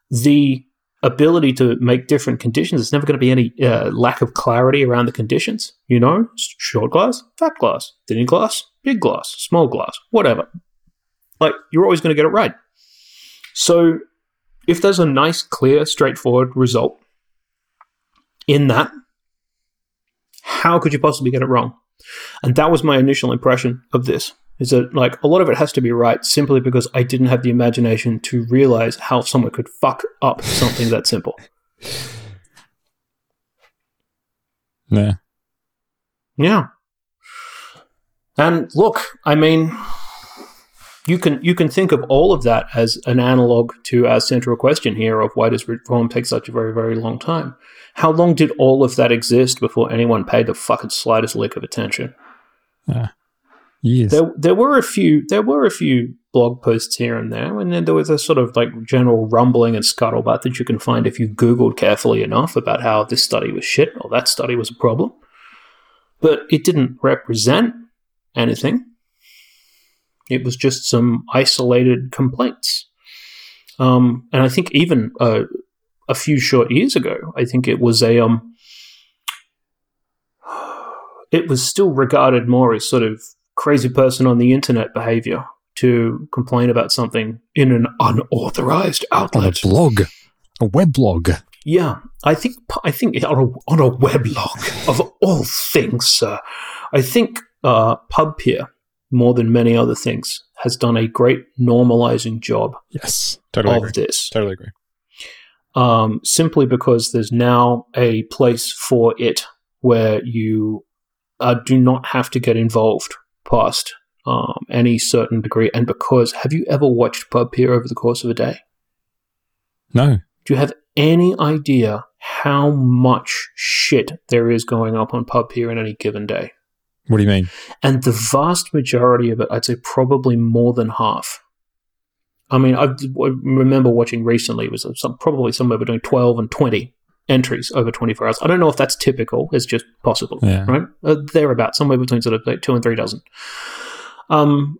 Speaker 2: The ability to make different conditions, there's never going to be any uh, lack of clarity around the conditions. You know, short glass, fat glass, thin glass, big glass, small glass, whatever. Like, you're always going to get it right. So if there's a nice, clear, straightforward result in that, how could you possibly get it wrong? And that was my initial impression of this. Is that like a lot of it has to be right simply because I didn't have the imagination to realize how someone could fuck up something that simple.
Speaker 1: Yeah.
Speaker 2: Yeah. And look, I mean, you can you can think of all of that as an analog to our central question here of why does reform take such a very very long time? How long did all of that exist before anyone paid the fucking slightest lick of attention?
Speaker 1: Years.
Speaker 2: There there were a few there were a few blog posts here and there, and then there was a sort of like general rumbling and scuttlebutt that you can find if you googled carefully enough about how this study was shit or that study was a problem. But it didn't represent anything. It was just some isolated complaints. Um, and I think even uh, a few short years ago, I think it was a um, it was still regarded more as sort of crazy person on the internet behavior to complain about something in an unauthorized
Speaker 1: On a
Speaker 2: outlet.
Speaker 1: blog, a web blog.
Speaker 2: Yeah, I think I think on a on a weblog of all things, sir. I think uh, PubPeer, more than many other things, has done a great normalizing job
Speaker 1: Yes, totally
Speaker 2: of
Speaker 1: agree.
Speaker 2: this.
Speaker 1: Totally agree.
Speaker 2: um, simply because there's now a place for it where you uh, do not have to get involved past um, any certain degree. And because, have you ever watched PubPeer over the course of a day?
Speaker 1: No,
Speaker 2: Do you have any idea how much shit there is going up on PubPeer in any given day?
Speaker 1: What do you mean?
Speaker 2: And the vast majority of it, I'd say probably more than half. I mean, I I remember watching recently, it was some, probably somewhere between 12 and 20 entries over 24 hours. I don't know if that's typical, it's just possible,
Speaker 1: Yeah.
Speaker 2: right? Uh, thereabout, somewhere between sort of like two and three dozen. Um,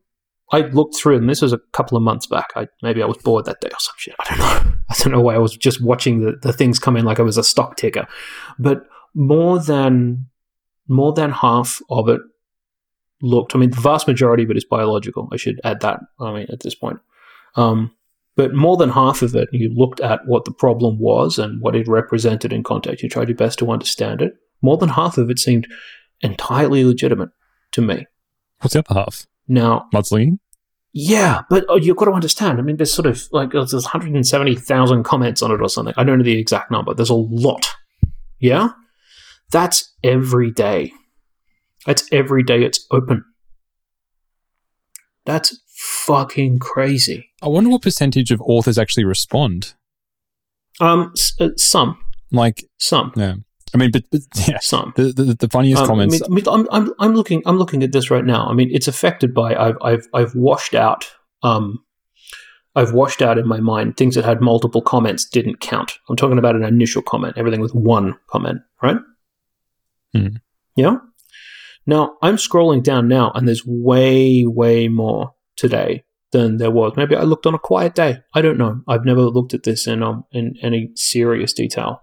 Speaker 2: I looked through, and this was a couple of months back. I maybe I was bored that day or some shit. I don't know. I don't know why I was just watching the, the things come in like I was a stock ticker. But more than more than half of it looked. I mean, the vast majority of it is biological. I should add that. I mean, at this point, um, but more than half of it, you looked at what the problem was and what it represented in context. You tried your best to understand it. More than half of it seemed entirely legitimate to me.
Speaker 1: What's the other half?
Speaker 2: Now,
Speaker 1: Mudslinging?
Speaker 2: yeah, but oh, you've got to understand. I mean, there's sort of like there's 170,000 comments on it or something. I don't know the exact number. There's a lot. Yeah? That's every day. That's every day it's open. That's fucking crazy.
Speaker 1: I wonder what percentage of authors actually respond.
Speaker 2: Um, s- uh, some,
Speaker 1: Like,
Speaker 2: some,
Speaker 1: yeah. I mean, but, but yeah,
Speaker 2: some.
Speaker 1: the, the, the funniest
Speaker 2: Um,
Speaker 1: comments.
Speaker 2: I mean, I mean, I'm, I'm, I'm looking. I'm looking at this right now. I mean, it's affected by. I've, I've, I've washed out. Um, I've washed out in my mind things that had multiple comments didn't count. I'm talking about an initial comment. Everything with one comment, right?
Speaker 1: Hmm.
Speaker 2: Yeah. Now I'm scrolling down now, and there's way, way more today than there was. Maybe I looked on a quiet day. I don't know. I've never looked at this in um in any serious detail.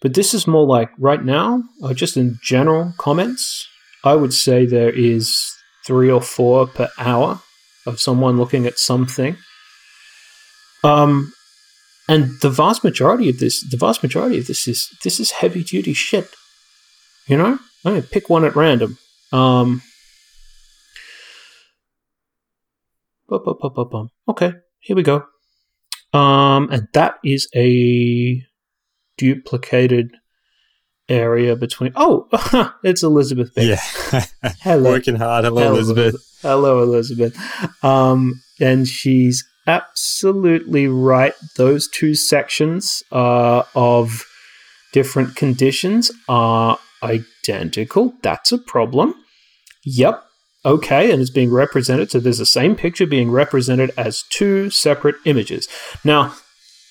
Speaker 2: But this is more like right now, uh, just in general comments, I would say there is three or four per hour of someone looking at something. Um, and the vast majority of this, the vast majority of this is this is heavy duty shit. You know, I'm pick one at random. Um, okay, here we go. Um, and that is a duplicated area between. Oh, it's Elizabeth. Bates.
Speaker 1: yeah.
Speaker 2: Hello.
Speaker 1: Working hard. Hello,
Speaker 2: Hello,
Speaker 1: Elizabeth.
Speaker 2: Hello, Elizabeth. Um, and she's absolutely right. Those two sections uh, of different conditions are identical. That's a problem. Yep. Okay, and it's being represented. So there's the same picture being represented as two separate images. Now,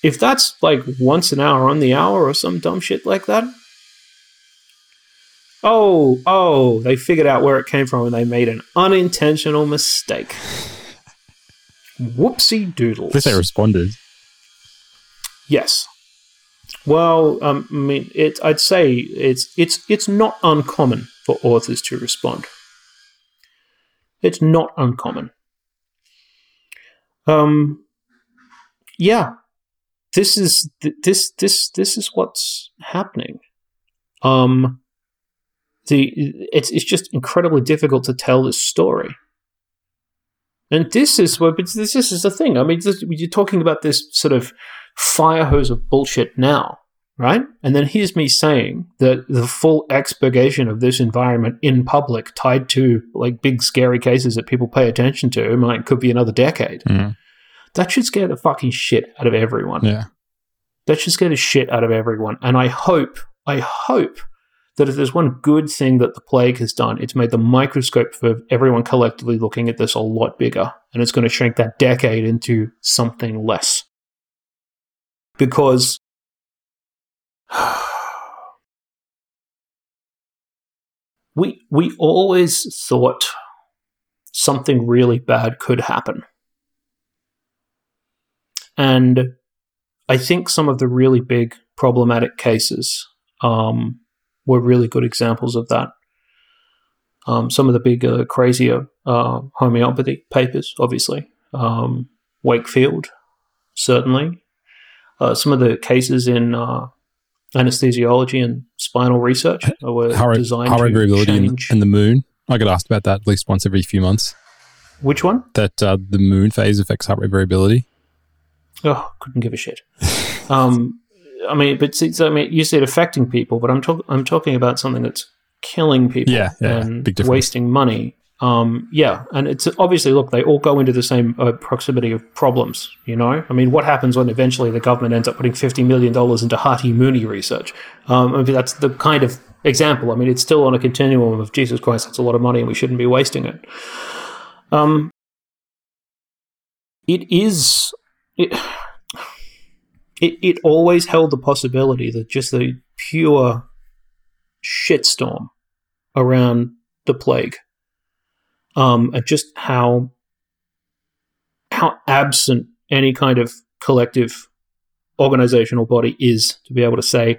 Speaker 2: if that's like once an hour on the hour or some dumb shit like that, Oh, oh, they figured out where it came from and they made an unintentional mistake. Whoopsie doodles.
Speaker 1: At least they responded.
Speaker 2: Yes. Well, um, I mean, it. I'd say it's it's it's not uncommon for authors to respond. It's not uncommon. Um, yeah, this is th- this this this is what's happening. Um, the it's it's just incredibly difficult to tell this story. And this is what this, this is the thing. I mean, this, you're talking about this sort of fire hose of bullshit now, right? And then here's me saying that the full expurgation of this environment in public, tied to like big scary cases that people pay attention to, might could be another decade.
Speaker 1: Mm.
Speaker 2: That should scare the fucking shit out of everyone.
Speaker 1: Yeah.
Speaker 2: That should scare the shit out of everyone. And I hope, I hope that if there's one good thing that the plague has done, it's made the microscope for everyone collectively looking at this a lot bigger. And it's going to shrink that decade into something less. Because we we always thought something really bad could happen. And I think some of the really big problematic cases um, were really good examples of that. Um, some of the bigger, crazier uh, homeopathy papers, obviously. Um, Wakefield, certainly. Uh, some of the cases in uh, anesthesiology and spinal research were
Speaker 1: Heart,
Speaker 2: designed
Speaker 1: heart
Speaker 2: to
Speaker 1: rate variability and,
Speaker 2: change.
Speaker 1: and the moon. I get asked about that at least once every few months.
Speaker 2: Which one?
Speaker 1: That uh, the moon phase affects heart rate variability.
Speaker 2: Oh, couldn't give a shit. um, I mean, but see, so, I mean, you said affecting people, but I'm talking. I'm talking about something that's killing people
Speaker 1: Yeah, yeah,
Speaker 2: and wasting money. Um, yeah, and it's obviously look they all go into the same uh, proximity of problems. You know, I mean, what happens when eventually the government ends up putting fifty million dollars into Harty Mooney research? Um, I mean, that's the kind of example. I mean, it's still on a continuum of Jesus Christ. That's a lot of money, and we shouldn't be wasting it. Um, it is. It, it, it always held the possibility that just the pure shitstorm around the plague, um, and just how how absent any kind of collective organizational body is to be able to say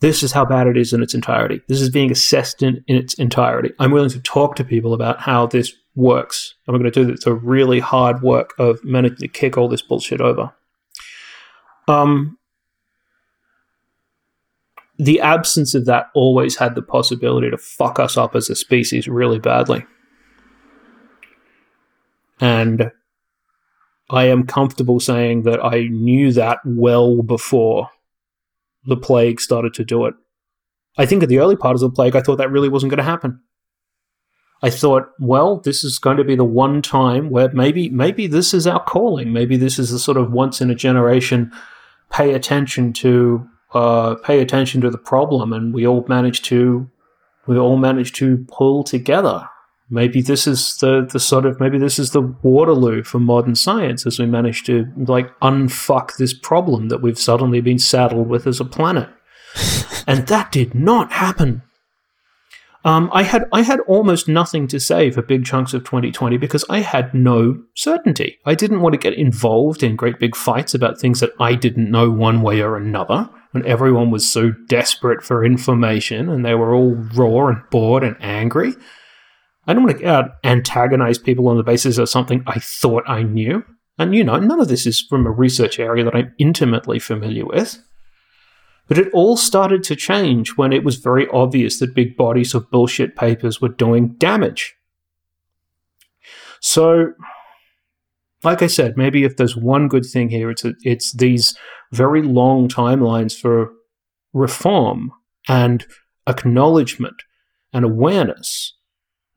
Speaker 2: this is how bad it is in its entirety. This is being assessed in, in its entirety. I'm willing to talk to people about how this works. I'm going to do this, the really hard work of managing to kick all this bullshit over. Um, the absence of that always had the possibility to fuck us up as a species really badly. And I am comfortable saying that I knew that well before the plague started to do it. I think at the early part of the plague, I thought that really wasn't going to happen. I thought, well, this is going to be the one time where maybe maybe this is our calling. Maybe this is the sort of once in a generation pay attention to uh, pay attention to the problem, and we all manage to we all manage to pull together. Maybe this is the the sort of maybe this is the Waterloo for modern science as we manage to like unfuck this problem that we've suddenly been saddled with as a planet, and that did not happen. Um, I had I had almost nothing to say for big chunks of 2020 because I had no certainty. I didn't want to get involved in great big fights about things that I didn't know one way or another. When everyone was so desperate for information and they were all raw and bored and angry, I don't want to uh, antagonize people on the basis of something I thought I knew. And you know, none of this is from a research area that I'm intimately familiar with. But it all started to change when it was very obvious that big bodies of bullshit papers were doing damage. So, like I said, maybe if there's one good thing here, it's a, it's these very long timelines for reform and acknowledgement and awareness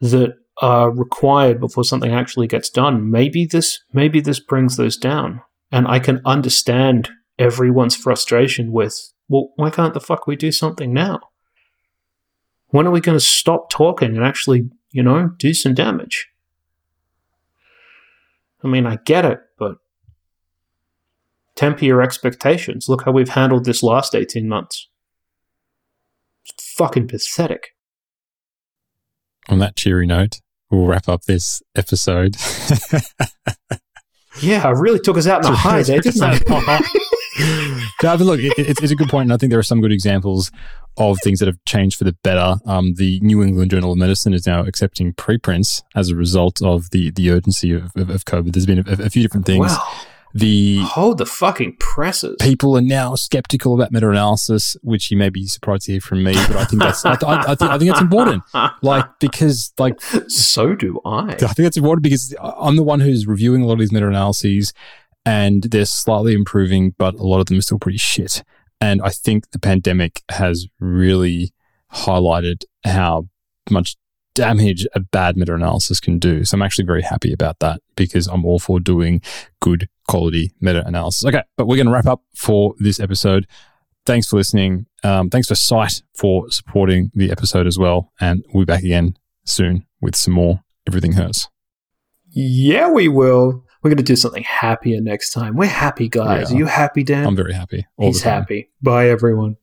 Speaker 2: that are required before something actually gets done. Maybe this maybe this brings those down, and I can understand everyone's frustration with well, why can't the fuck we do something now? When are we going to stop talking and actually, you know, do some damage? I mean, I get it, but temper your expectations. Look how we've handled this last 18 months. It's fucking pathetic.
Speaker 1: On that cheery note, we'll wrap up this episode.
Speaker 2: Yeah, I really took us out in the high there, didn't I?
Speaker 1: no, but look, it, it's, it's a good point, and I think there are some good examples of things that have changed for the better. Um, the New England Journal of Medicine is now accepting preprints as a result of the the urgency of, of, of COVID. There's been a, a few different things.
Speaker 2: Wow.
Speaker 1: The
Speaker 2: Hold the fucking presses.
Speaker 1: people are now skeptical about meta-analysis, which you may be surprised to hear from me, but I think that's I, I, I, think, I think that's important. Like because like
Speaker 2: so do I.
Speaker 1: I think that's important because I'm the one who's reviewing a lot of these meta-analyses and they're slightly improving, but a lot of them are still pretty shit. And I think the pandemic has really highlighted how much damage a bad meta-analysis can do. So I'm actually very happy about that because I'm all for doing good quality meta-analysis. Okay, but we're going to wrap up for this episode. Thanks for listening. Um, thanks for Scite for supporting the episode as well. And we'll be back again soon with some more Everything Hertz.
Speaker 2: Yeah, we will. We're going to do something happier next time. We're happy, guys.
Speaker 1: Yeah.
Speaker 2: Are you happy, Dan?
Speaker 1: I'm very happy. All
Speaker 2: He's happy. Bye, everyone.